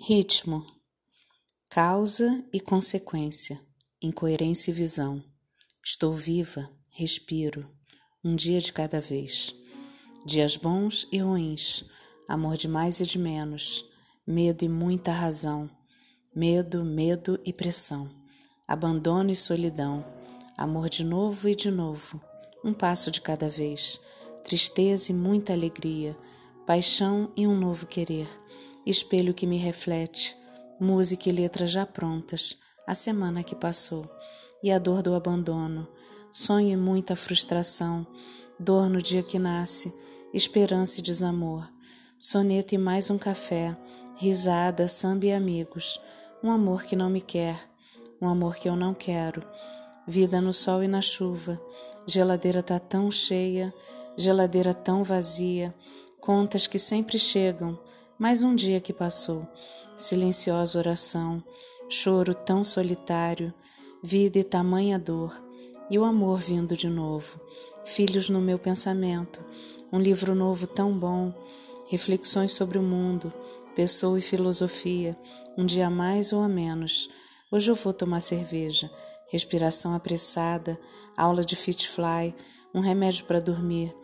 Ritmo, causa e consequência, incoerência e visão. Estou viva, respiro, um dia de cada vez. Dias bons e ruins, amor de mais e de menos, medo e muita razão, medo, medo e pressão, abandono e solidão, amor de novo e de novo, um passo de cada vez, tristeza e muita alegria, paixão e um novo querer espelho que me reflete, música e letras já prontas, a semana que passou, e a dor do abandono, sonho e muita frustração, dor no dia que nasce, esperança e desamor, soneto e mais um café, risada, samba e amigos, um amor que não me quer, um amor que eu não quero, vida no sol e na chuva, geladeira tá tão cheia, geladeira tão vazia, contas que sempre chegam, mais um dia que passou, silenciosa oração, choro tão solitário, vida e tamanha dor, e o amor vindo de novo, filhos no meu pensamento, um livro novo tão bom, reflexões sobre o mundo, pessoa e filosofia, um dia a mais ou a menos. Hoje eu vou tomar cerveja, respiração apressada, aula de fit fly, um remédio para dormir,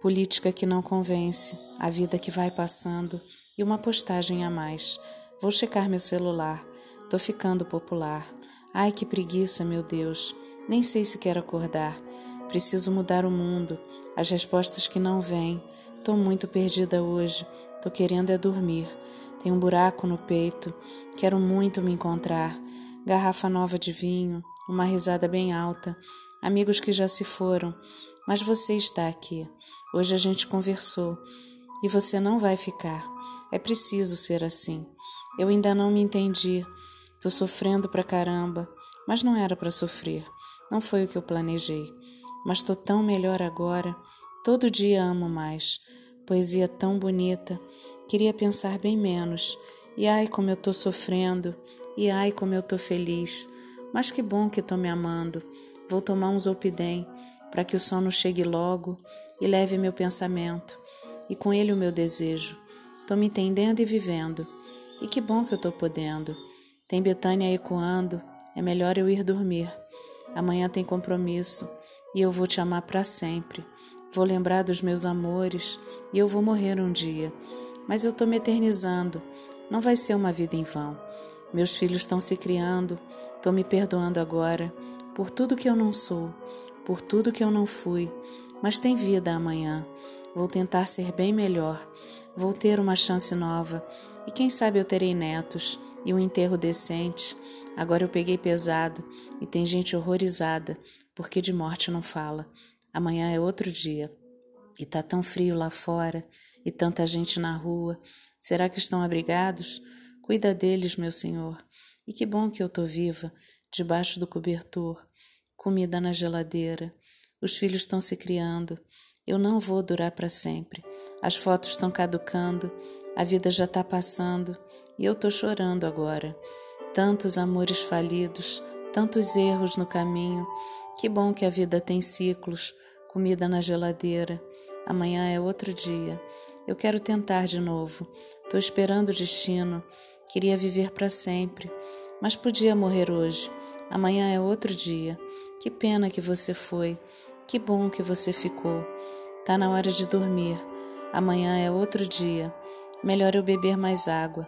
política que não convence, a vida que vai passando e uma postagem a mais. Vou checar meu celular. Tô ficando popular. Ai, que preguiça, meu Deus. Nem sei se quero acordar. Preciso mudar o mundo. As respostas que não vêm. Tô muito perdida hoje. Tô querendo é dormir. Tem um buraco no peito. Quero muito me encontrar. Garrafa nova de vinho. Uma risada bem alta. Amigos que já se foram. Mas você está aqui. Hoje a gente conversou. E você não vai ficar. É preciso ser assim. Eu ainda não me entendi. Tô sofrendo pra caramba, mas não era para sofrer. Não foi o que eu planejei. Mas tô tão melhor agora. Todo dia amo mais. Poesia tão bonita. Queria pensar bem menos. E ai como eu tô sofrendo. E ai como eu tô feliz. Mas que bom que tô me amando. Vou tomar um zolpidem para que o sono chegue logo e leve meu pensamento e com ele o meu desejo Tô me entendendo e vivendo. E que bom que eu tô podendo. Tem Betânia ecoando, é melhor eu ir dormir. Amanhã tem compromisso e eu vou te amar para sempre. Vou lembrar dos meus amores e eu vou morrer um dia. Mas eu tô me eternizando. Não vai ser uma vida em vão. Meus filhos estão se criando. Tô me perdoando agora por tudo que eu não sou, por tudo que eu não fui. Mas tem vida amanhã. Vou tentar ser bem melhor. Vou ter uma chance nova. E quem sabe eu terei netos e um enterro decente. Agora eu peguei pesado e tem gente horrorizada porque de morte não fala. Amanhã é outro dia. E tá tão frio lá fora e tanta gente na rua. Será que estão abrigados? Cuida deles, meu senhor. E que bom que eu tô viva, debaixo do cobertor, comida na geladeira. Os filhos estão se criando. Eu não vou durar para sempre. As fotos estão caducando, a vida já está passando e eu estou chorando agora. Tantos amores falidos, tantos erros no caminho. Que bom que a vida tem ciclos, comida na geladeira. Amanhã é outro dia. Eu quero tentar de novo. Estou esperando o destino. Queria viver para sempre, mas podia morrer hoje. Amanhã é outro dia. Que pena que você foi. Que bom que você ficou. Tá na hora de dormir. Amanhã é outro dia. Melhor eu beber mais água.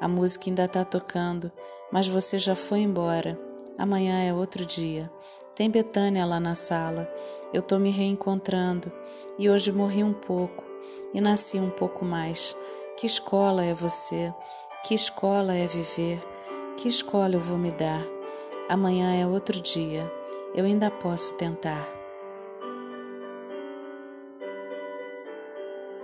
A música ainda tá tocando, mas você já foi embora. Amanhã é outro dia. Tem Betânia lá na sala. Eu tô me reencontrando e hoje morri um pouco e nasci um pouco mais. Que escola é você? Que escola é viver? Que escola eu vou me dar? Amanhã é outro dia. Eu ainda posso tentar.